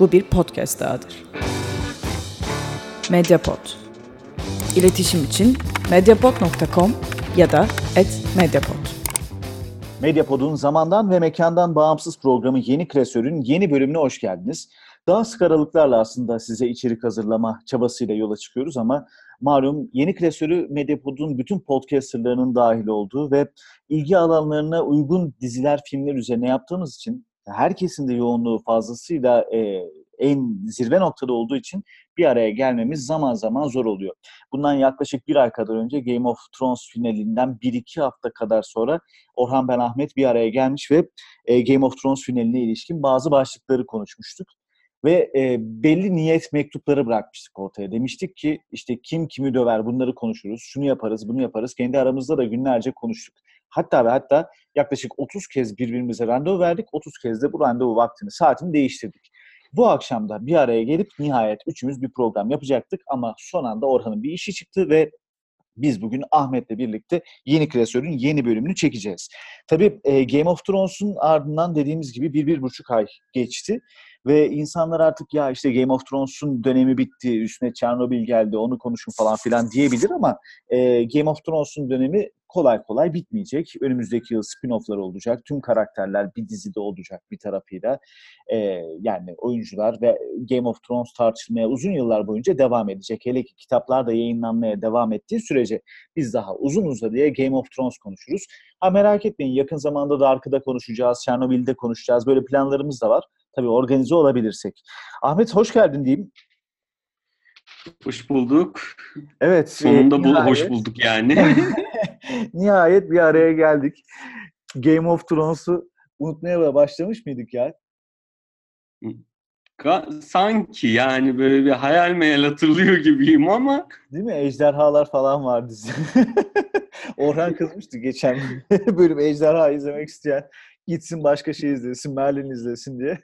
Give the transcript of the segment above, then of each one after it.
Bu bir podcast dahadır. Mediapod. İletişim için mediapod.com ya da @mediapod. Medyapod'un zamandan ve mekandan bağımsız programı Yeni Klasör'ün yeni bölümüne hoş geldiniz. Daha sık aralıklarla aslında size içerik hazırlama çabasıyla yola çıkıyoruz ama malum Yeni Klasör'ü Medyapod'un bütün podcasterlarının dahil olduğu ve ilgi alanlarına uygun diziler, filmler üzerine yaptığımız için herkesin de yoğunluğu fazlasıyla e, en zirve noktada olduğu için bir araya gelmemiz zaman zaman zor oluyor. Bundan yaklaşık bir ay kadar önce Game of Thrones finalinden bir iki hafta kadar sonra Orhan Ben Ahmet bir araya gelmiş ve e, Game of Thrones finaline ilişkin bazı başlıkları konuşmuştuk. Ve e, belli niyet mektupları bırakmıştık ortaya. Demiştik ki işte kim kimi döver bunları konuşuruz, şunu yaparız, bunu yaparız. Kendi aramızda da günlerce konuştuk. Hatta ve hatta yaklaşık 30 kez birbirimize randevu verdik. 30 kez de bu randevu vaktini, saatini değiştirdik. Bu akşam da bir araya gelip nihayet üçümüz bir program yapacaktık ama son anda Orhan'ın bir işi çıktı ve biz bugün Ahmet'le birlikte yeni klasörün yeni bölümünü çekeceğiz. Tabii e, Game of Thrones'un ardından dediğimiz gibi bir, bir buçuk ay geçti. Ve insanlar artık ya işte Game of Thrones'un dönemi bitti, üstüne Chernobyl geldi, onu konuşun falan filan diyebilir ama e, Game of Thrones'un dönemi kolay kolay bitmeyecek. Önümüzdeki yıl spin-off'lar olacak. Tüm karakterler bir dizide olacak bir tarafıyla. E, yani oyuncular ve Game of Thrones tartışmaya uzun yıllar boyunca devam edecek. Hele ki kitaplar da yayınlanmaya devam ettiği sürece biz daha uzun uzadıya Game of Thrones konuşuruz. Ha merak etmeyin yakın zamanda da arkada konuşacağız, Chernobyl'de konuşacağız. Böyle planlarımız da var. Tabii organize olabilirsek. Ahmet hoş geldin diyeyim. Hoş bulduk. Evet. Sonunda e, bu hoş bulduk yani. nihayet bir araya geldik. Game of Thrones'u unutmaya başlamış mıydık ya? Sanki yani böyle bir hayal meyal hatırlıyor gibiyim ama. Değil mi? Ejderhalar falan var dizi. Orhan kızmıştı geçen bölüm ejderha izlemek isteyen gitsin başka şey izlesin, Merlin izlesin diye.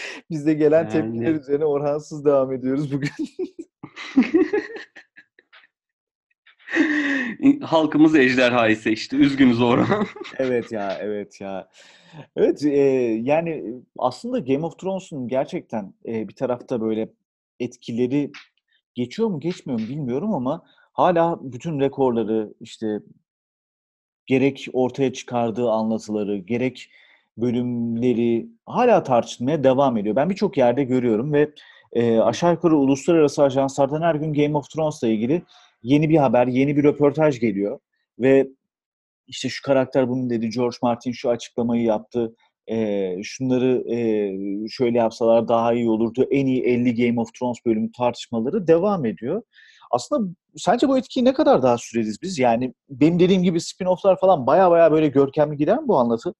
Biz de gelen yani... tepkiler üzerine Orhansız devam ediyoruz bugün. Halkımız ejderhayı seçti. Üzgünüz Orhan. evet ya, evet ya. Evet, e, yani aslında Game of Thrones'un gerçekten e, bir tarafta böyle etkileri geçiyor mu geçmiyor mu bilmiyorum ama hala bütün rekorları işte gerek ortaya çıkardığı anlatıları, gerek bölümleri hala tartışılmaya devam ediyor. Ben birçok yerde görüyorum ve e, aşağı yukarı uluslararası ajanslardan her gün Game of Thrones'la ilgili yeni bir haber, yeni bir röportaj geliyor. Ve işte şu karakter bunu dedi, George Martin şu açıklamayı yaptı, e, şunları e, şöyle yapsalar daha iyi olurdu, en iyi 50 Game of Thrones bölümü tartışmaları devam ediyor. Aslında sence bu etkiyi ne kadar daha süreriz biz? Yani benim dediğim gibi spin-off'lar falan baya baya böyle görkemli gider mi bu anlatı?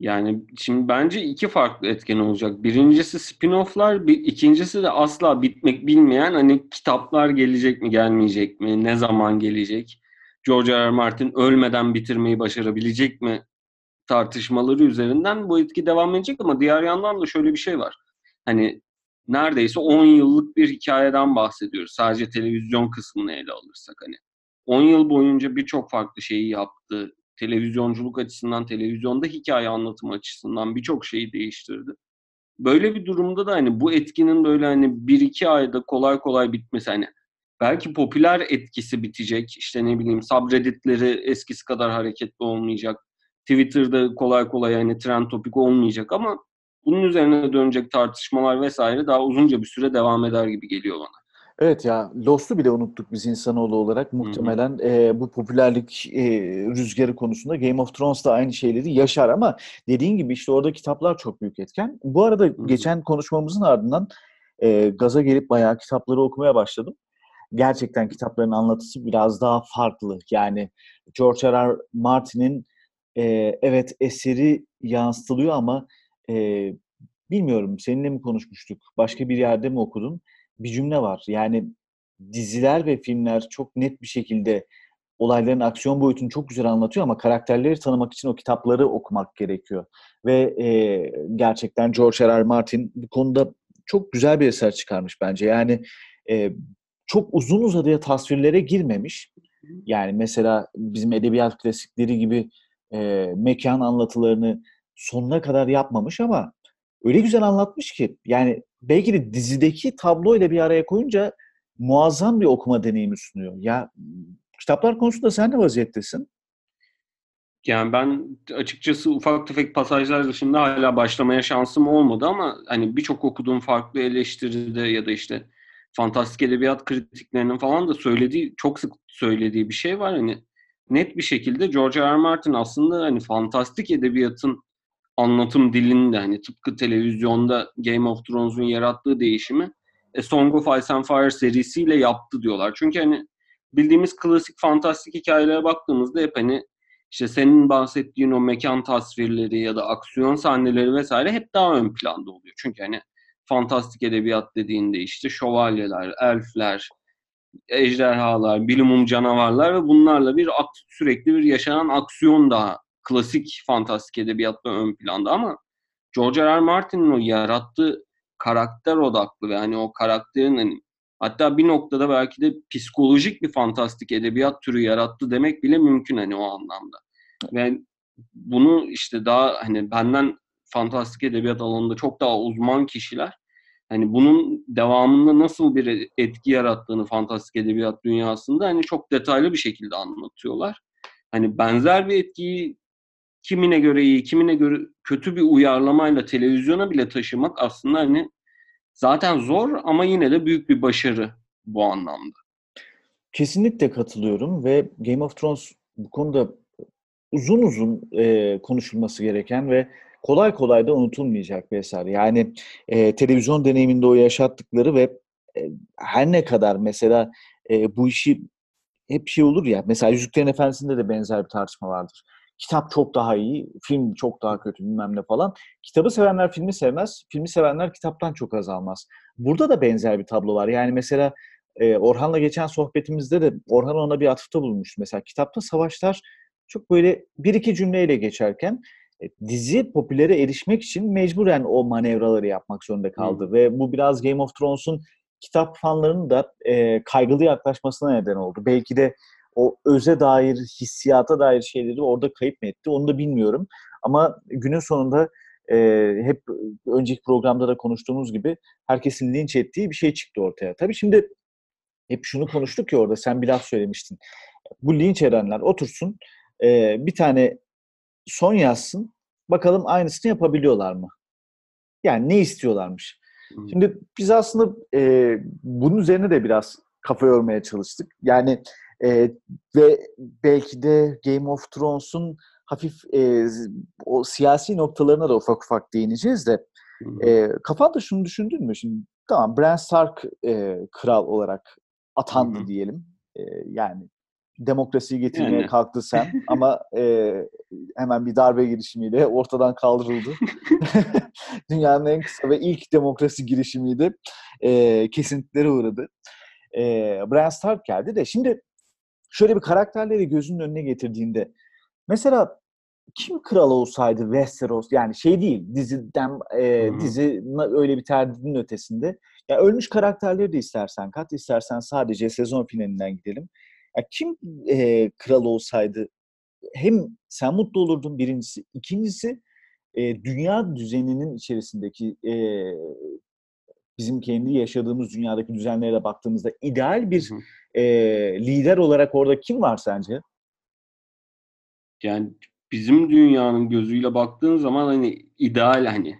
Yani şimdi bence iki farklı etken olacak. Birincisi spin-off'lar, bir, ikincisi de asla bitmek bilmeyen hani kitaplar gelecek mi gelmeyecek mi, ne zaman gelecek, George R. R. Martin ölmeden bitirmeyi başarabilecek mi tartışmaları üzerinden bu etki devam edecek ama diğer yandan da şöyle bir şey var. Hani neredeyse 10 yıllık bir hikayeden bahsediyoruz. Sadece televizyon kısmını ele alırsak hani. 10 yıl boyunca birçok farklı şeyi yaptı. Televizyonculuk açısından, televizyonda hikaye anlatımı açısından birçok şeyi değiştirdi. Böyle bir durumda da hani bu etkinin böyle hani bir iki ayda kolay kolay bitmesi hani belki popüler etkisi bitecek. İşte ne bileyim subredditleri eskisi kadar hareketli olmayacak. Twitter'da kolay kolay yani trend topik olmayacak ama bunun üzerine dönecek tartışmalar vesaire daha uzunca bir süre devam eder gibi geliyor bana. Evet ya Lost'u bile unuttuk biz insanoğlu olarak muhtemelen e, bu popülerlik e, rüzgarı konusunda Game of Thrones da aynı şeyleri yaşar ama dediğin gibi işte orada kitaplar çok büyük etken. Bu arada Hı-hı. geçen konuşmamızın ardından e, gaza gelip bayağı kitapları okumaya başladım. Gerçekten kitapların anlatısı biraz daha farklı. Yani George R. R. Martin'in e, evet eseri yansıtılıyor ama e, bilmiyorum seninle mi konuşmuştuk, başka bir yerde mi okudun? Bir cümle var. Yani diziler ve filmler çok net bir şekilde olayların aksiyon boyutunu çok güzel anlatıyor ama karakterleri tanımak için o kitapları okumak gerekiyor. Ve e, gerçekten George R. R. Martin bu konuda çok güzel bir eser çıkarmış bence. Yani e, çok uzun uzadıya tasvirlere girmemiş. Yani mesela bizim edebiyat klasikleri gibi e, mekan anlatılarını sonuna kadar yapmamış ama öyle güzel anlatmış ki yani belki de dizideki tabloyla bir araya koyunca muazzam bir okuma deneyimi sunuyor. Ya kitaplar konusunda sen de vaziyettesin. Yani ben açıkçası ufak tefek pasajlar dışında hala başlamaya şansım olmadı ama hani birçok okuduğum farklı eleştiride ya da işte fantastik edebiyat kritiklerinin falan da söylediği, çok sık söylediği bir şey var. Hani net bir şekilde George R. R. Martin aslında hani fantastik edebiyatın anlatım dilinde hani tıpkı televizyonda Game of Thrones'un yarattığı değişimi A Song of Ice and Fire serisiyle yaptı diyorlar. Çünkü hani bildiğimiz klasik fantastik hikayelere baktığımızda hep hani işte senin bahsettiğin o mekan tasvirleri ya da aksiyon sahneleri vesaire hep daha ön planda oluyor. Çünkü hani fantastik edebiyat dediğinde işte şövalyeler, elfler, ejderhalar, bilimum canavarlar ve bunlarla bir sürekli bir yaşanan aksiyon daha klasik fantastik edebiyatta ön planda ama George R. R. Martin'in o yarattığı karakter odaklı ve hani o karakterin hani hatta bir noktada belki de psikolojik bir fantastik edebiyat türü yarattı demek bile mümkün hani o anlamda. Ve bunu işte daha hani benden fantastik edebiyat alanında çok daha uzman kişiler hani bunun devamında nasıl bir etki yarattığını fantastik edebiyat dünyasında hani çok detaylı bir şekilde anlatıyorlar. Hani benzer bir etkiyi kimine göre iyi, kimine göre kötü bir uyarlamayla televizyona bile taşımak aslında hani zaten zor ama yine de büyük bir başarı bu anlamda. Kesinlikle katılıyorum ve Game of Thrones bu konuda uzun uzun e, konuşulması gereken ve kolay kolay da unutulmayacak bir eser. Yani e, televizyon deneyiminde o yaşattıkları ve e, her ne kadar mesela e, bu işi hep şey olur ya mesela Yüzüklerin Efendisi'nde de benzer bir tartışma vardır. Kitap çok daha iyi, film çok daha kötü bilmem ne falan. Kitabı sevenler filmi sevmez, filmi sevenler kitaptan çok azalmaz. Burada da benzer bir tablo var. Yani mesela e, Orhan'la geçen sohbetimizde de Orhan ona bir atıfta bulmuştu. Mesela kitapta savaşlar çok böyle bir iki cümleyle geçerken e, dizi popülere erişmek için mecburen o manevraları yapmak zorunda kaldı. Hmm. Ve bu biraz Game of Thrones'un kitap fanlarının da e, kaygılı yaklaşmasına neden oldu. Belki de o öze dair, hissiyata dair şeyleri orada kayıp mı etti onu da bilmiyorum. Ama günün sonunda e, hep önceki programda da konuştuğumuz gibi herkesin linç ettiği bir şey çıktı ortaya. Tabii şimdi hep şunu konuştuk ki orada sen bir laf söylemiştin. Bu linç edenler otursun e, bir tane son yazsın. Bakalım aynısını yapabiliyorlar mı? Yani ne istiyorlarmış? Hmm. Şimdi biz aslında e, bunun üzerine de biraz kafa yormaya çalıştık. Yani e, ve belki de Game of Thrones'un hafif e, o siyasi noktalarına da ufak ufak değineceğiz de e, kafanda şunu düşündün mü? Şimdi tamam Bran Stark e, kral olarak atandı Hı-hı. diyelim. E, yani demokrasiyi getirmeye yani. kalktı sen ama e, hemen bir darbe girişimiyle ortadan kaldırıldı. Dünyanın en kısa ve ilk demokrasi girişimiydi. E, kesintilere uğradı. E, Bran Stark geldi de şimdi şöyle bir karakterleri gözünün önüne getirdiğinde mesela kim kral olsaydı Westeros? Yani şey değil diziden e, dizi öyle bir terdidin ötesinde. Ya ölmüş karakterleri de istersen kat istersen sadece sezon finalinden gidelim. Ya kim e, kral olsaydı hem sen mutlu olurdun birincisi, ikincisi e, dünya düzeninin içerisindeki e, bizim kendi yaşadığımız dünyadaki düzenlere baktığımızda ideal bir e, lider olarak orada kim var sence? Yani bizim dünyanın gözüyle baktığın zaman hani ideal hani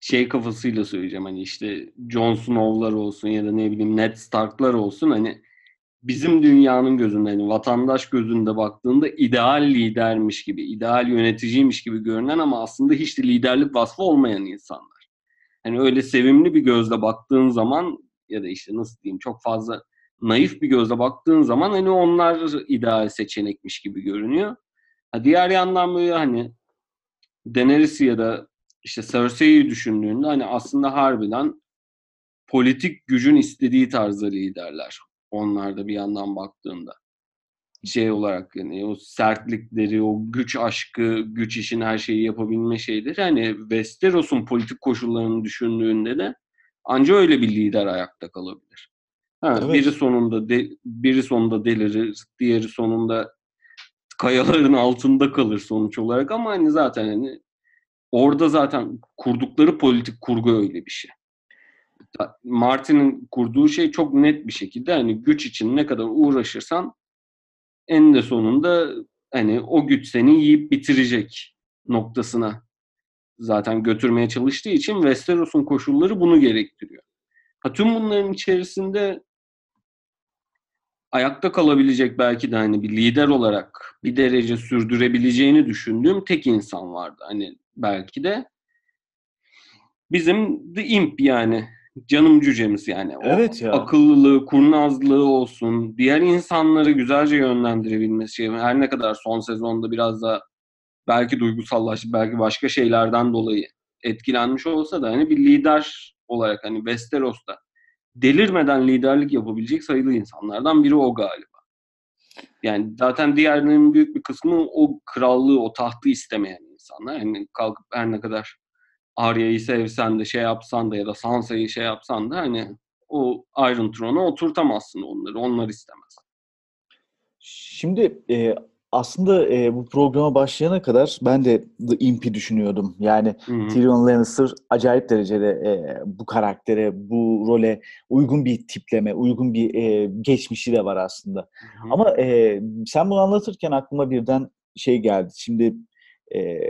şey kafasıyla söyleyeceğim hani işte Jon Snow'lar olsun ya da ne bileyim Ned Stark'lar olsun hani bizim dünyanın gözünde hani vatandaş gözünde baktığında ideal lidermiş gibi, ideal yöneticiymiş gibi görünen ama aslında hiç de liderlik vasfı olmayan insanlar. Hani öyle sevimli bir gözle baktığın zaman ya da işte nasıl diyeyim çok fazla naif bir gözle baktığın zaman hani onlar ideal seçenekmiş gibi görünüyor. Ha diğer yandan böyle hani Daenerys ya da işte Cersei'yi düşündüğünde hani aslında harbiden politik gücün istediği tarzda liderler. Onlarda bir yandan baktığında şey olarak yani o sertlikleri, o güç aşkı, güç için her şeyi yapabilme şeydir. Yani Westeros'un politik koşullarını düşündüğünde de anca öyle bir lider ayakta kalabilir. Ha, evet. Biri sonunda de, biri sonunda delirir, diğeri sonunda kayaların altında kalır sonuç olarak ama hani zaten hani orada zaten kurdukları politik kurgu öyle bir şey. Martin'in kurduğu şey çok net bir şekilde hani güç için ne kadar uğraşırsan en de sonunda hani o güç seni yiyip bitirecek noktasına zaten götürmeye çalıştığı için Westeros'un koşulları bunu gerektiriyor. Ha, tüm bunların içerisinde ayakta kalabilecek belki de hani bir lider olarak bir derece sürdürebileceğini düşündüğüm tek insan vardı. Hani belki de bizim The Imp yani canım cücemiz yani. O evet ya. Akıllılığı, kurnazlığı olsun, diğer insanları güzelce yönlendirebilmesi şey. Her ne kadar son sezonda biraz da belki duygusallaştı, belki başka şeylerden dolayı etkilenmiş olsa da hani bir lider olarak hani Westeros'ta delirmeden liderlik yapabilecek sayılı insanlardan biri o galiba. Yani zaten diğerlerinin büyük bir kısmı o krallığı, o tahtı istemeyen insanlar. Yani kalkıp her ne kadar Arya'yı sevsen de şey yapsan da ya da Sansa'yı şey yapsan da hani o Iron Throne'a oturtamazsın onları. Onlar istemez. Şimdi e, aslında e, bu programa başlayana kadar ben de The Imp'i düşünüyordum. Yani Hı-hı. Tyrion Lannister acayip derecede e, bu karaktere, bu role uygun bir tipleme, uygun bir e, geçmişi de var aslında. Hı-hı. Ama e, sen bunu anlatırken aklıma birden şey geldi. Şimdi e,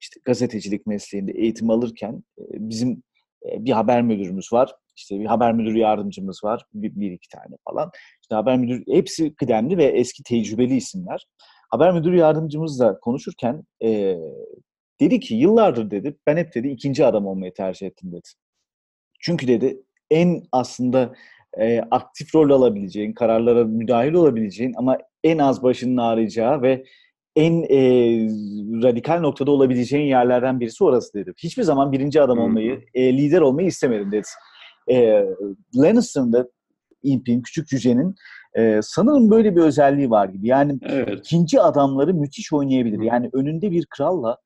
işte gazetecilik mesleğinde eğitim alırken e, bizim bir haber müdürümüz var. İşte bir haber müdürü yardımcımız var. Bir, bir iki tane falan. İşte haber müdür hepsi kıdemli ve eski tecrübeli isimler. Haber müdürü yardımcımızla konuşurken e, dedi ki yıllardır dedi ben hep dedi ikinci adam olmayı tercih ettim dedi. Çünkü dedi en aslında e, aktif rol alabileceğin, kararlara müdahil olabileceğin ama en az başının ağrıyacağı ve en e, radikal noktada olabileceğin yerlerden birisi orası dedi. Hiçbir zaman birinci adam olmayı, e, lider olmayı istemedim dedi. E, Lannister'ın da Imp'in, Küçük Cüce'nin e, sanırım böyle bir özelliği var gibi. Yani evet. ikinci adamları müthiş oynayabilir. Yani önünde bir kralla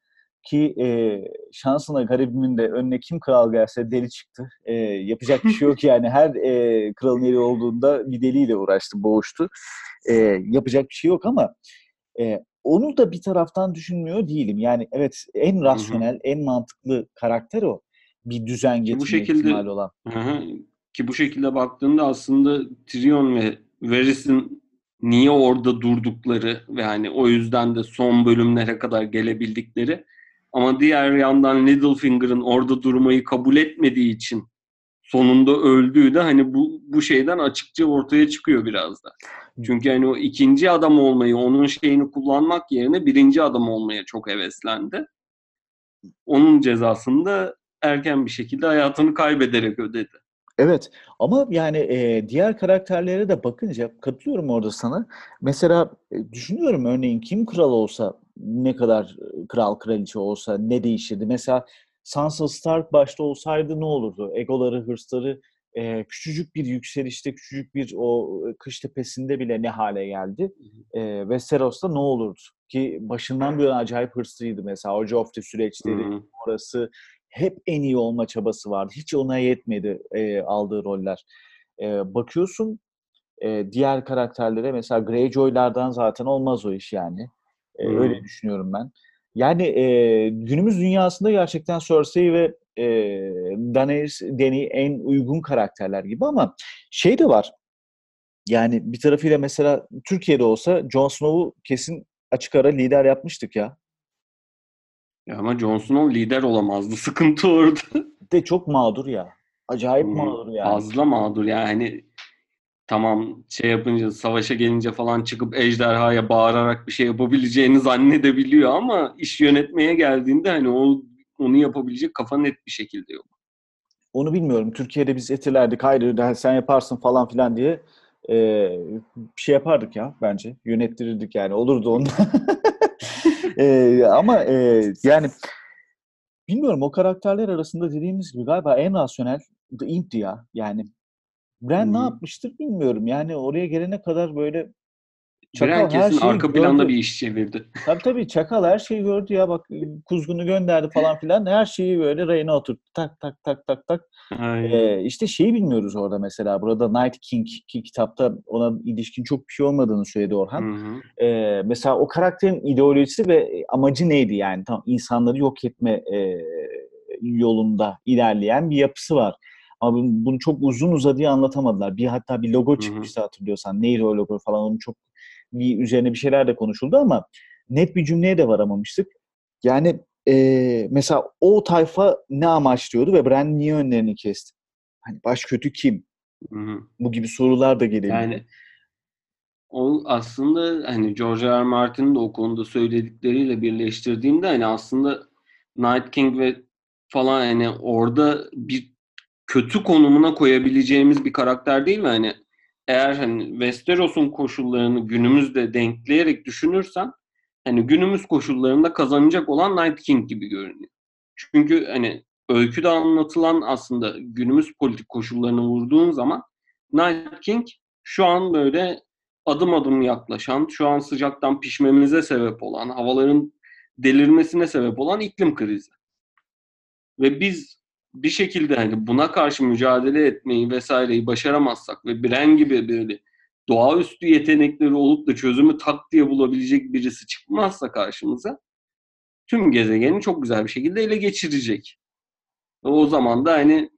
ki e, şansına garibimin de önüne kim kral gelse deli çıktı. E, yapacak bir şey yok yani. Her e, kralın eli olduğunda bir deliyle uğraştı, boğuştu. E, yapacak bir şey yok ama e, onu da bir taraftan düşünmüyor değilim. Yani evet en rasyonel, hı hı. en mantıklı karakter o. Bir düzen getirme bu şekilde, ihtimali olan. Hı hı. Ki bu şekilde baktığında aslında Tyrion ve Varys'in niye orada durdukları ve hani o yüzden de son bölümlere kadar gelebildikleri ama diğer yandan Littlefinger'ın orada durmayı kabul etmediği için sonunda öldüğü de hani bu bu şeyden açıkça ortaya çıkıyor biraz da. Çünkü hani o ikinci adam olmayı, onun şeyini kullanmak yerine birinci adam olmaya çok heveslendi. Onun cezasını da erken bir şekilde hayatını kaybederek ödedi. Evet ama yani e, diğer karakterlere de bakınca katılıyorum orada sana. Mesela e, düşünüyorum örneğin kim kral olsa ne kadar kral kraliçe olsa ne değişirdi? Mesela Sansa Stark başta olsaydı ne olurdu? Egoları, hırsları e, küçücük bir yükselişte, küçücük bir o kış tepesinde bile ne hale geldi? E, Westeros'ta ne olurdu? Ki başından bir acayip hırslıydı mesela. O Joffrey süreçleri, Hı-hı. orası hep en iyi olma çabası vardı. Hiç ona yetmedi e, aldığı roller. E, bakıyorsun e, diğer karakterlere mesela Greyjoy'lardan zaten olmaz o iş yani. E. Öyle düşünüyorum ben. Yani e, günümüz dünyasında gerçekten Cersei ve e, Daenerys, Dany en uygun karakterler gibi ama şey de var. Yani bir tarafıyla mesela Türkiye'de olsa Jon Snow'u kesin açık ara lider yapmıştık ya. Ya ama Jon Snow lider olamazdı. Sıkıntı orada. De çok mağdur ya. Acayip hmm, mağdur yani. Fazla mağdur yani. Tamam şey yapınca savaşa gelince falan çıkıp ejderhaya bağırarak bir şey yapabileceğini zannedebiliyor ama iş yönetmeye geldiğinde hani o onu yapabilecek kafa net bir şekilde yok. Onu bilmiyorum. Türkiye'de biz etirlerdik. Hayır sen yaparsın falan filan diye e, bir şey yapardık ya bence. Yönettirirdik yani. Olurdu onda. e, ama e, yani bilmiyorum o karakterler arasında dediğimiz gibi galiba en rasyonel The Imp'ti ya. Yani Bran hmm. ne yapmıştır bilmiyorum. Yani oraya gelene kadar böyle Çakal Biren her şeyi arka planda bir iş çevirdi. Tabii tabii Çakal her şeyi gördü ya bak kuzgunu gönderdi falan filan her şeyi böyle rayına oturttu tak tak tak tak tak. Aynen. Ee, işte şeyi bilmiyoruz orada mesela burada Night King ki kitapta ona ilişkin çok bir şey olmadığını söyledi Orhan. Hı hı. Ee, mesela o karakterin ideolojisi ve amacı neydi yani tam insanları yok etme e, yolunda ilerleyen bir yapısı var. Ama bunu, çok uzun uzadıya anlatamadılar. Bir hatta bir logo çıkmıştı hatırlıyorsan. Neydi o logo falan onun çok bir üzerine bir şeyler de konuşuldu ama net bir cümleye de varamamıştık. Yani e, mesela o tayfa ne amaçlıyordu ve Bran niye önlerini kesti? Hani baş kötü kim? Hı hı. Bu gibi sorular da gelebilir. Yani o aslında hani George R. R. Martin'in de o konuda söyledikleriyle birleştirdiğimde hani aslında Night King ve falan hani orada bir kötü konumuna koyabileceğimiz bir karakter değil mi? Hani eğer hani Westeros'un koşullarını günümüzde denkleyerek düşünürsen hani günümüz koşullarında kazanacak olan Night King gibi görünüyor. Çünkü hani öyküde anlatılan aslında günümüz politik koşullarını vurduğun zaman Night King şu an böyle adım adım yaklaşan, şu an sıcaktan pişmemize sebep olan, havaların delirmesine sebep olan iklim krizi. Ve biz bir şekilde hani buna karşı mücadele etmeyi vesaireyi başaramazsak ve Bren gibi böyle doğaüstü yetenekleri olup da çözümü tak diye bulabilecek birisi çıkmazsa karşımıza tüm gezegeni çok güzel bir şekilde ele geçirecek. O zaman da hani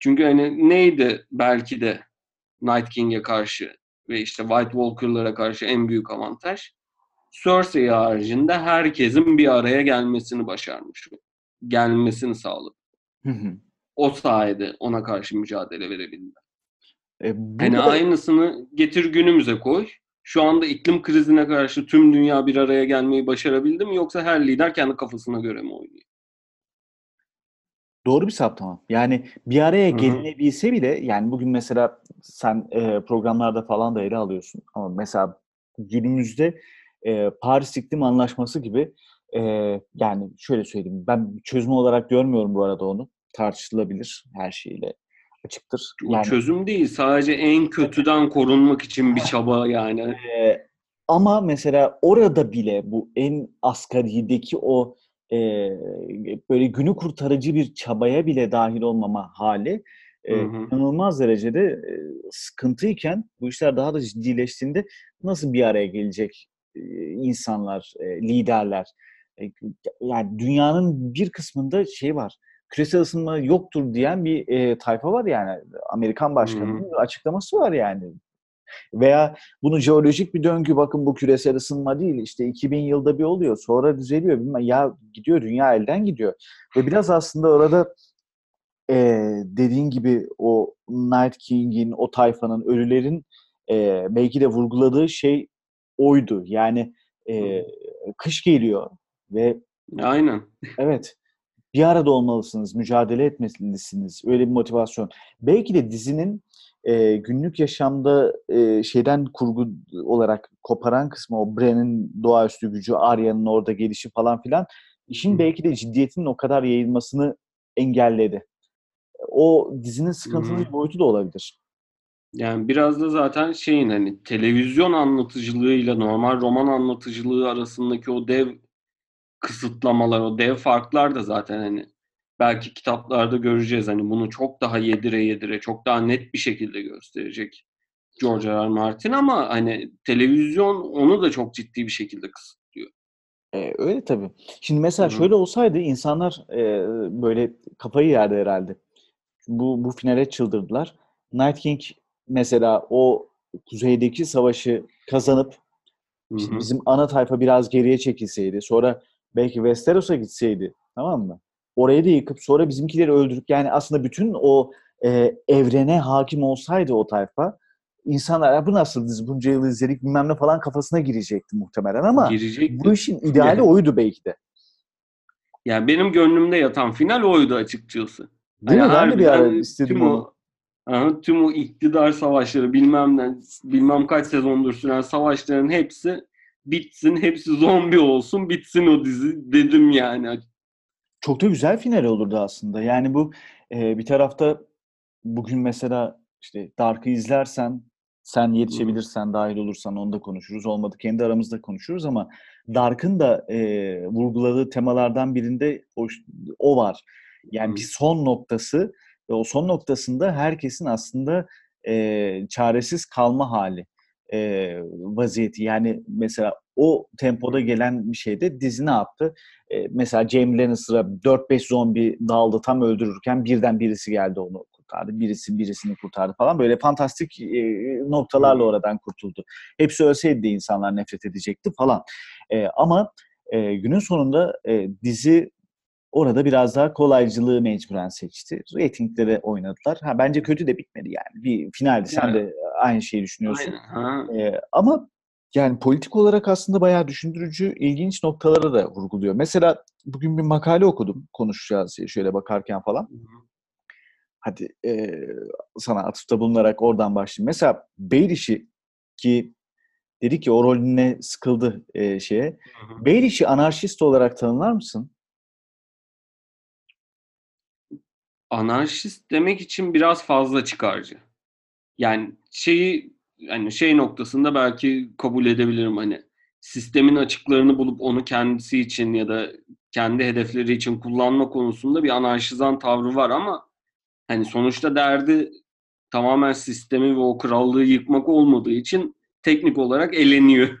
çünkü hani neydi belki de Night King'e karşı ve işte White Walker'lara karşı en büyük avantaj Cersei haricinde herkesin bir araya gelmesini başarmış. Gelmesini sağladı. Hı hı. O sayede ona karşı mücadele verebildi. E, burada- aynısını getir günümüze koy. Şu anda iklim krizine karşı tüm dünya bir araya gelmeyi başarabildi mi yoksa her lider kendi kafasına göre mi oynuyor? Doğru bir saptama. Yani bir araya gelinebilse bile yani bugün mesela sen e, programlarda falan da ele alıyorsun ama mesela günümüzde e, Paris İklim Anlaşması gibi e, yani şöyle söyleyeyim ben çözüm olarak görmüyorum bu arada onu tartışılabilir her şeyle açıktır. Yani çözüm değil sadece en kötüden korunmak için bir çaba yani. Ee, ama mesela orada bile bu en asgarideki o e, böyle günü kurtarıcı bir çabaya bile dahil olmama hali e, inanılmaz derecede e, sıkıntıyken bu işler daha da ciddileştiğinde nasıl bir araya gelecek e, insanlar, e, liderler? E, yani dünyanın bir kısmında şey var. Küresel ısınma yoktur diyen bir e, tayfa var yani. Amerikan başkanının açıklaması var yani. Veya bunu jeolojik bir döngü bakın bu küresel ısınma değil işte 2000 yılda bir oluyor sonra düzeliyor bilmem ya gidiyor dünya elden gidiyor ve biraz aslında orada e, dediğin gibi o Night King'in o tayfanın ölülerin e, belki de vurguladığı şey oydu yani e, kış geliyor ve Aynen. Evet. Bir arada olmalısınız, mücadele etmelisiniz. Öyle bir motivasyon. Belki de dizinin e, günlük yaşamda e, şeyden kurgu olarak koparan kısmı o Bran'in doğaüstü gücü, Arya'nın orada gelişi falan filan işin Hı. belki de ciddiyetinin o kadar yayılmasını engelledi. O dizinin sıkıntılı Hı. bir boyutu da olabilir. Yani biraz da zaten şeyin hani televizyon anlatıcılığıyla normal roman anlatıcılığı arasındaki o dev kısıtlamalar, o dev farklar da zaten hani belki kitaplarda göreceğiz. Hani bunu çok daha yedire yedire, çok daha net bir şekilde gösterecek George R. R. Martin ama hani televizyon onu da çok ciddi bir şekilde kısıtlıyor. E, öyle tabii. Şimdi mesela Hı hı. şöyle olsaydı insanlar e, böyle kafayı yerdi herhalde. Bu, bu finale çıldırdılar. Night King mesela o kuzeydeki savaşı kazanıp Hı işte hı. bizim ana tayfa biraz geriye çekilseydi. Sonra belki Westeros'a gitseydi. Tamam mı? Orayı da yıkıp sonra bizimkileri öldürüp yani aslında bütün o e, evrene hakim olsaydı o tayfa insanlar "Ya bu nasıl dizi bunca yıl izledik bilmem ne falan kafasına girecekti muhtemelen ama Girecekti. bu işin ideali Yani- oydu belki de. Yani benim gönlümde yatan final oydu açıkçası. Değil Hani mi? Ben de bir ara istedim tüm onu. o, Aha, tüm o iktidar savaşları bilmem ne, bilmem kaç sezondur süren savaşların hepsi bitsin, hepsi zombi olsun, bitsin o dizi dedim yani. Çok da güzel final olurdu aslında. Yani bu e, bir tarafta bugün mesela işte Dark'ı izlersen Sen yetişebilirsen, dahil olursan onu da konuşuruz. Olmadı kendi aramızda konuşuruz ama Dark'ın da e, vurguladığı temalardan birinde o, o var. Yani bir son noktası ve o son noktasında herkesin aslında e, çaresiz kalma hali e, vaziyeti. Yani mesela o tempoda gelen bir şeyde dizi ne yaptı? E, mesela Jamie Lannister'a 4-5 zombi daldı tam öldürürken birden birisi geldi onu kurtardı. Birisi birisini kurtardı falan. Böyle fantastik e, noktalarla oradan kurtuldu. Hepsi ölseydi de insanlar nefret edecekti falan. E, ama e, günün sonunda e, dizi orada biraz daha kolaycılığı mecburen seçti. Ratinglere oynadılar. Ha bence kötü de bitmedi yani. Bir finaldi. Sen Yani. de aynı şeyi düşünüyorsun. Aynen. Ee, ama yani politik olarak aslında bayağı düşündürücü, ilginç noktalara da vurguluyor. Mesela bugün bir makale okudum konuşacağız diye şöyle bakarken falan. Hadi e, sana atıfta bulunarak oradan başlayayım. Mesela Baelish'i ki dedi ki o rolüne sıkıldı e, şeye. Hı hı. Baelish'i anarşist olarak tanımlar mısın? Anarşist demek için biraz fazla çıkarcı. Yani şeyi hani şey noktasında belki kabul edebilirim hani sistemin açıklarını bulup onu kendisi için ya da kendi hedefleri için kullanma konusunda bir anarşizan tavrı var ama hani sonuçta derdi tamamen sistemi ve o krallığı yıkmak olmadığı için teknik olarak eleniyor.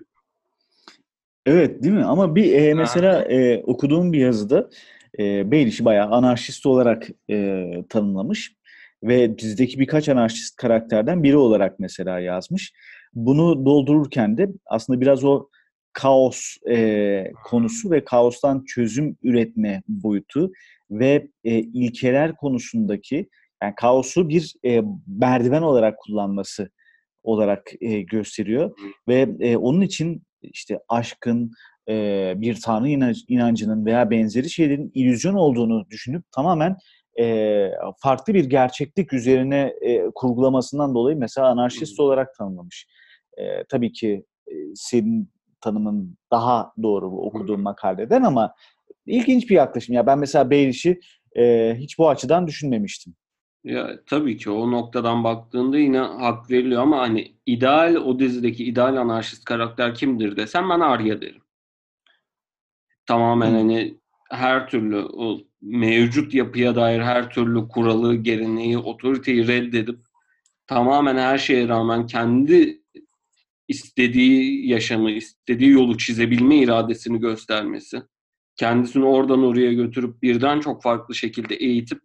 Evet değil mi? Ama bir e, mesela e, okuduğum bir yazıda e, Baelish'i bayağı anarşist olarak e, tanımlamış ve dizideki birkaç anarşist karakterden biri olarak mesela yazmış. Bunu doldururken de aslında biraz o kaos e, konusu ve kaostan çözüm üretme boyutu ve e, ilkeler konusundaki yani kaosu bir e, merdiven olarak kullanması olarak e, gösteriyor ve e, onun için işte aşkın, e, bir tanrı inancı- inancının veya benzeri şeylerin illüzyon olduğunu düşünüp tamamen e, farklı bir gerçeklik üzerine e, kurgulamasından dolayı mesela anarşist Hı. olarak tanımlamış. E, tabii ki e, senin tanımın daha doğru okuduğum Hı. makaleden ama ilginç bir yaklaşım. Ya ben mesela Baelish'i e, hiç bu açıdan düşünmemiştim. Ya tabii ki o noktadan baktığında yine hak veriliyor ama hani ideal o dizideki ideal anarşist karakter kimdir desem ben Arya derim. Tamamen Hı. hani her türlü o mevcut yapıya dair her türlü kuralı, geleneği, otoriteyi reddedip tamamen her şeye rağmen kendi istediği yaşamı, istediği yolu çizebilme iradesini göstermesi. Kendisini oradan oraya götürüp birden çok farklı şekilde eğitip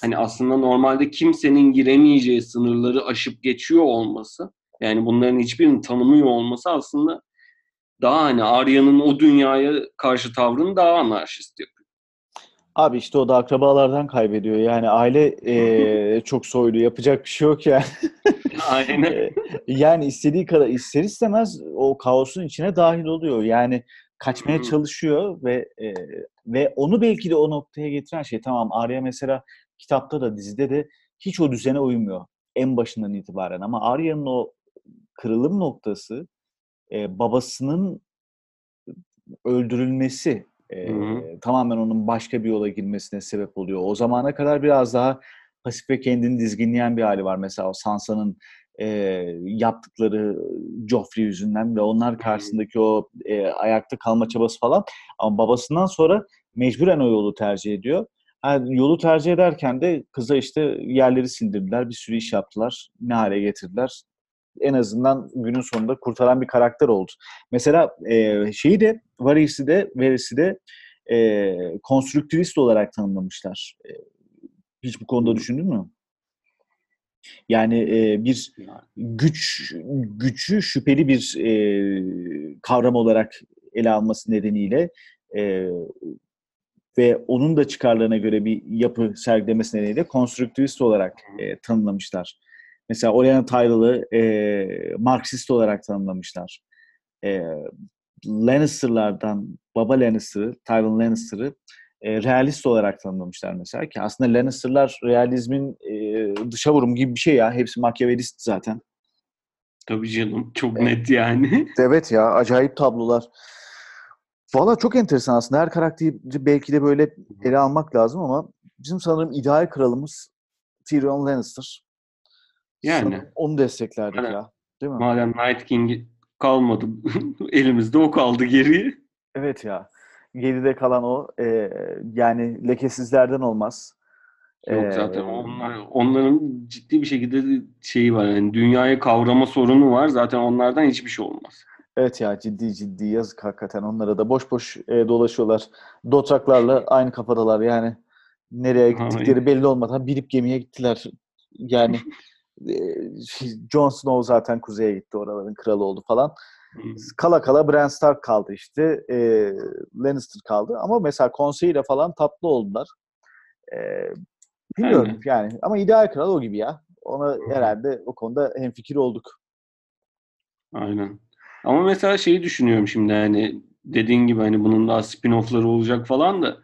hani aslında normalde kimsenin giremeyeceği sınırları aşıp geçiyor olması yani bunların hiçbirini tanımıyor olması aslında daha hani Arya'nın o dünyaya karşı tavrını daha anarşist yapıyor. Abi işte o da akrabalardan kaybediyor. Yani aile e, çok soylu. Yapacak bir şey yok yani. Aynen. Yani istediği kadar ister istemez o kaosun içine dahil oluyor. Yani kaçmaya Hı. çalışıyor ve e, ve onu belki de o noktaya getiren şey tamam Arya mesela kitapta da dizide de hiç o düzene uymuyor en başından itibaren ama Arya'nın o kırılım noktası e, babasının öldürülmesi e, Hı hı. tamamen onun başka bir yola girmesine sebep oluyor. O zamana kadar biraz daha pasif ve kendini dizginleyen bir hali var. Mesela o Sansa'nın e, yaptıkları Joffrey yüzünden ve onlar karşısındaki o e, ayakta kalma çabası falan. Ama babasından sonra mecburen o yolu tercih ediyor. Ha, yolu tercih ederken de kıza işte yerleri sildirdiler, bir sürü iş yaptılar, ne hale getirdiler. En azından günün sonunda kurtaran bir karakter oldu. Mesela e, şeyi de Varys'i de Varys'i de e, konstrüktivist olarak tanımlamışlar. E, hiç bu konuda düşündün mü? Yani e, bir güç gücü şüpheli bir e, kavram olarak ele alması nedeniyle e, ve onun da çıkarlarına göre bir yapı sergilemesi nedeniyle konstrüktivist olarak e, tanımlamışlar. Mesela Oriana Tyrell'ı e, Marksist olarak tanımlamışlar. E, Lannister'lardan baba Lannister'ı, Tywin Lannister'ı e, realist olarak tanımlamışlar mesela ki aslında Lannister'lar realizmin e, dışa vurum gibi bir şey ya. Hepsi makyavelist zaten. Tabii canım çok Evet. net yani. Evet ya acayip tablolar. Valla çok enteresan aslında. Her karakteri belki de böyle ele almak lazım ama bizim sanırım ideal kralımız Tyrion Lannister. Yani. Sanırım onu desteklerdik Aynen. ya. Değil mi? Madem Night King kalmadı elimizde o kaldı geriye. Evet ya. Geride kalan o. E, yani lekesizlerden olmaz. Yok Ee, zaten onlar, onların ciddi bir şekilde şeyi var. Yani dünyayı kavrama sorunu var. Zaten onlardan hiçbir şey olmaz. Evet ya ciddi ciddi yazık hakikaten onlara da boş boş e, dolaşıyorlar. Dotraklarla aynı kafadalar yani. Nereye gittikleri belli olmadan binip gemiye gittiler. Yani Jon Snow zaten kuzeye gitti oraların kralı oldu falan. Hmm. Kala kala Bran Stark kaldı işte. E, Lannister kaldı ama mesela konseyiyle falan tatlı oldular. E, bilmiyorum Aynen. yani ama ideal kral o gibi ya. Ona herhalde o konuda hemfikir olduk. Aynen. Ama mesela şeyi düşünüyorum şimdi hani dediğin gibi hani bunun daha spin-off'ları olacak falan da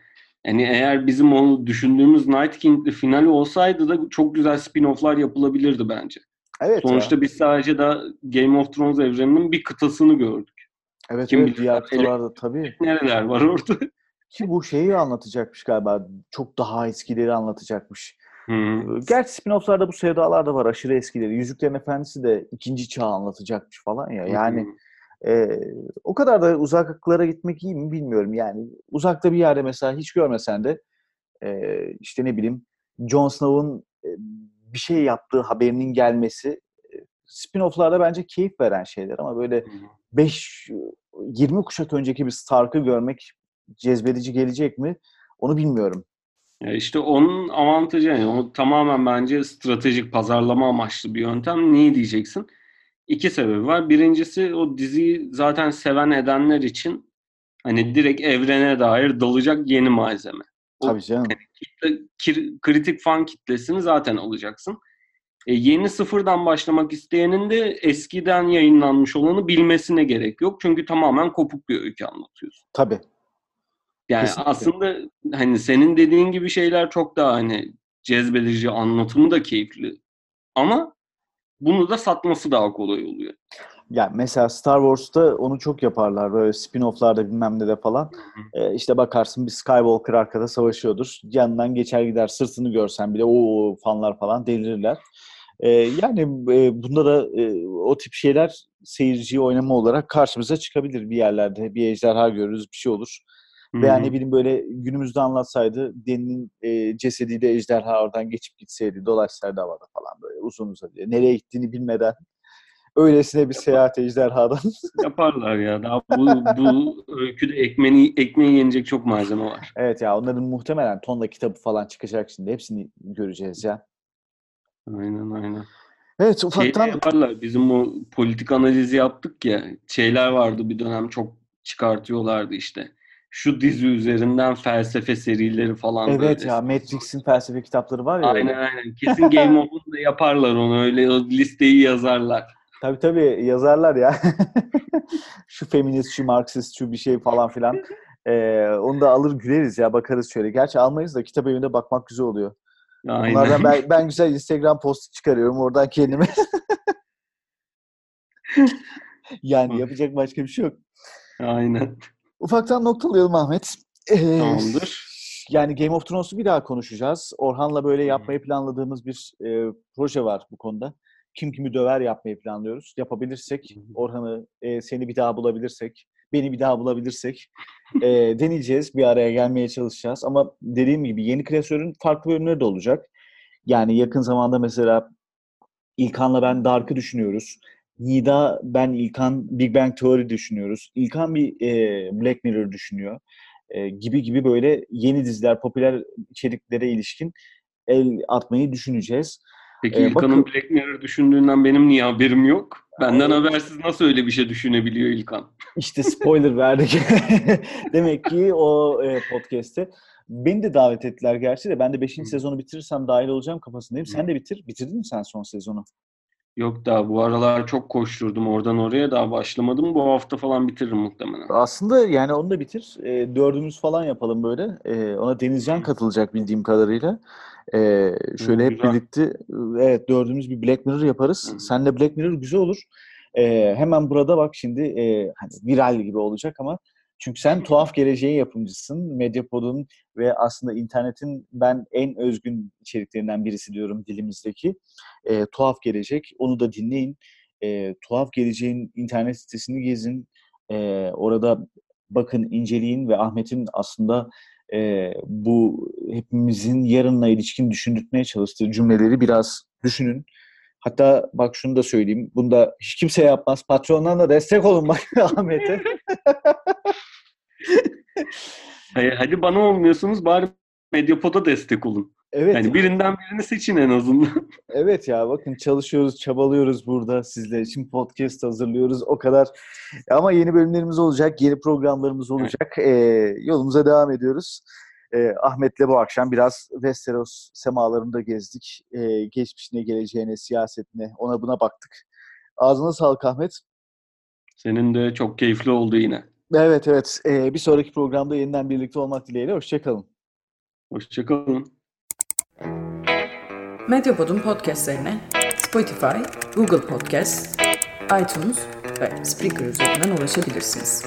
yani eğer bizim onu düşündüğümüz Night King'li finali olsaydı da çok güzel spin-off'lar yapılabilirdi bence. Evet ya. Sonuçta biz sadece da Game of Thrones evreninin bir kıtasını gördük. Evet, kim evet bilir diğer kıtalarda tabii. Nereler var orada? Ki bu şeyi anlatacakmış galiba. Çok daha eskileri anlatacakmış. Hı. Gerçi spin-off'larda bu sevdalar da var. Aşırı eskileri. Yüzüklerin Efendisi de ikinci çağ anlatacakmış falan ya. Yani e, o kadar da uzaklara gitmek iyi mi bilmiyorum. Yani uzakta bir yerde mesela hiç görmesen de e, işte ne bileyim Jon Snow'un e, bir şey yaptığı haberinin gelmesi e, spin-off'larda bence keyif veren şeyler ama böyle Hı. 5 20 kuşak önceki bir Stark'ı görmek cezbedici gelecek mi? Onu bilmiyorum. Ya işte onun avantajı yani o tamamen bence stratejik pazarlama amaçlı bir yöntem. Niye diyeceksin? İki sebebi var. Birincisi o diziyi zaten seven edenler için hani direkt evrene dair dalacak yeni malzeme. O Tabii canım. kitle- kir- kritik fan kitlesini zaten alacaksın. E, yeni sıfırdan başlamak isteyenin de eskiden yayınlanmış olanı bilmesine gerek yok. Çünkü tamamen kopuk bir öykü anlatıyorsun. Tabii. Yani Kesinlikle. aslında hani senin dediğin gibi şeyler çok daha hani cezbedici, anlatımı da keyifli. Ama bunu da satması daha kolay oluyor. Ya mesela Star Wars'ta onu çok yaparlar böyle spin-off'larda bilmem ne de falan. Ee, işte bakarsın bir Skywalker arkada savaşıyordur. Yanından geçer gider sırtını görsen bile o fanlar falan delirirler. Ee, yani e, bunda da e, o tip şeyler seyirciyi oynama olarak karşımıza çıkabilir bir yerlerde. Bir ejderha görürüz, bir şey olur. Veya ne bileyim böyle günümüzde anlatsaydı Deni'nin e, cesediyle ejderha oradan geçip gitseydi, dolaşsaydı havada falan böyle uzun uzadıya. Nereye gittiğini bilmeden öylesine bir seyahat ejderhadan. Yaparlar ya. Daha bu, bu öyküde ekmeği, ekmeği yenecek çok malzeme var. evet ya onların muhtemelen tonla kitabı falan çıkacak şimdi. Hepsini göreceğiz ya. Aynen aynen. Evet Şey ufaktan yaparlar. Bizim o politik analizi yaptık ya. Şeyler vardı bir dönem çok çıkartıyorlardı işte. Şu dizi üzerinden felsefe serileri falan evet böyle. ya Matrix'in felsefe kitapları var ya. Aynen öyle. aynen. Kesin Game of'unda yaparlar onu öyle o listeyi yazarlar. Tabii tabii yazarlar ya. şu feminist, şu Marksist, şu bir şey falan filan. Ee, onu da alır güleriz ya bakarız şöyle. Gerçi almayız da kitap evinde bakmak güzel oluyor. Aynen. Bunlardan ben, ben güzel Instagram postu çıkarıyorum oradan kendime. yani yapacak başka bir şey yok. Aynen. Ufaktan noktalayalım Ahmet. Ee, Tamamdır. Yani Game of Thrones'u bir daha konuşacağız. Orhan'la böyle yapmayı planladığımız bir e, proje var bu konuda. Kim kimi döver yapmayı planlıyoruz. Yapabilirsek. Orhan'ı e, seni bir daha bulabilirsek, beni bir daha bulabilirsek e, deneyeceğiz. Bir araya gelmeye çalışacağız. Ama dediğim gibi yeni klasörün farklı bölümleri de olacak. Yani yakın zamanda mesela İlkan'la ben Dark'ı düşünüyoruz. Nida, ben İlkan Big Bang Theory düşünüyoruz. İlkan bir e, Black Mirror düşünüyor. E, gibi gibi böyle yeni diziler, popüler içeriklere ilişkin el atmayı düşüneceğiz. Peki Ee, İlkan'ın bakın- Black Mirror düşündüğünden benim niye haberim yok? Benden habersiz nasıl öyle bir şey düşünebiliyor İlkan? İşte spoiler verdik. Demek ki o e, podcast'te. Beni de davet ettiler gerçi de ben de 5. Hı. sezonu bitirirsem dahil olacağım kafasındayım. Sen de bitir. Bitirdin mi sen son sezonu? Yok daha bu aralar çok koşturdum oradan oraya daha başlamadım. Bu hafta falan bitiririm muhtemelen. Aslında yani onu da bitir. E, dördümüz falan yapalım böyle. E, ona Denizcan Hı. katılacak bildiğim kadarıyla. E, şöyle hep güzel. birlikte evet dördümüz bir Black Mirror yaparız. Hı. Senle Black Mirror güzel olur. E, hemen burada bak şimdi e, hani viral gibi olacak ama çünkü sen tuhaf geleceğin yapımcısın. Medyapod'un ve aslında internetin ben en özgün içeriklerinden birisi diyorum dilimizdeki. E, tuhaf gelecek. Onu da dinleyin. e, Tuhaf Geleceğin internet sitesini gezin. E, orada bakın, inceleyin ve Ahmet'in aslında e, bu hepimizin yarınla ilişkin düşündürtmeye çalıştığı cümleleri biraz düşünün. Hatta bak şunu da söyleyeyim. Bunda hiç kimse yapmaz. Patrondan da destek olun bak Ahmet'e. Hayır, hadi bana olmuyorsunuz bari Medyapod'a destek olun. Evet. Yani birinden birini seçin en azından. Evet ya bakın çalışıyoruz, çabalıyoruz burada sizler için podcast hazırlıyoruz o kadar. Ama yeni bölümlerimiz olacak, yeni programlarımız olacak. Ee, yolumuza devam ediyoruz. Ee, Ahmet'le bu akşam biraz Westeros semalarında gezdik. Ee, geçmişine, geleceğine, siyasetine, ona buna baktık. Ağzına sağlık Ahmet. Senin de çok keyifli oldu yine. Evet evet. Ee, bir sonraki programda yeniden birlikte olmak dileğiyle. Hoşçakalın. Hoşçakalın. Medyapod'un podcastlerine Spotify, Google Podcast, iTunes ve Spreaker üzerinden ulaşabilirsiniz.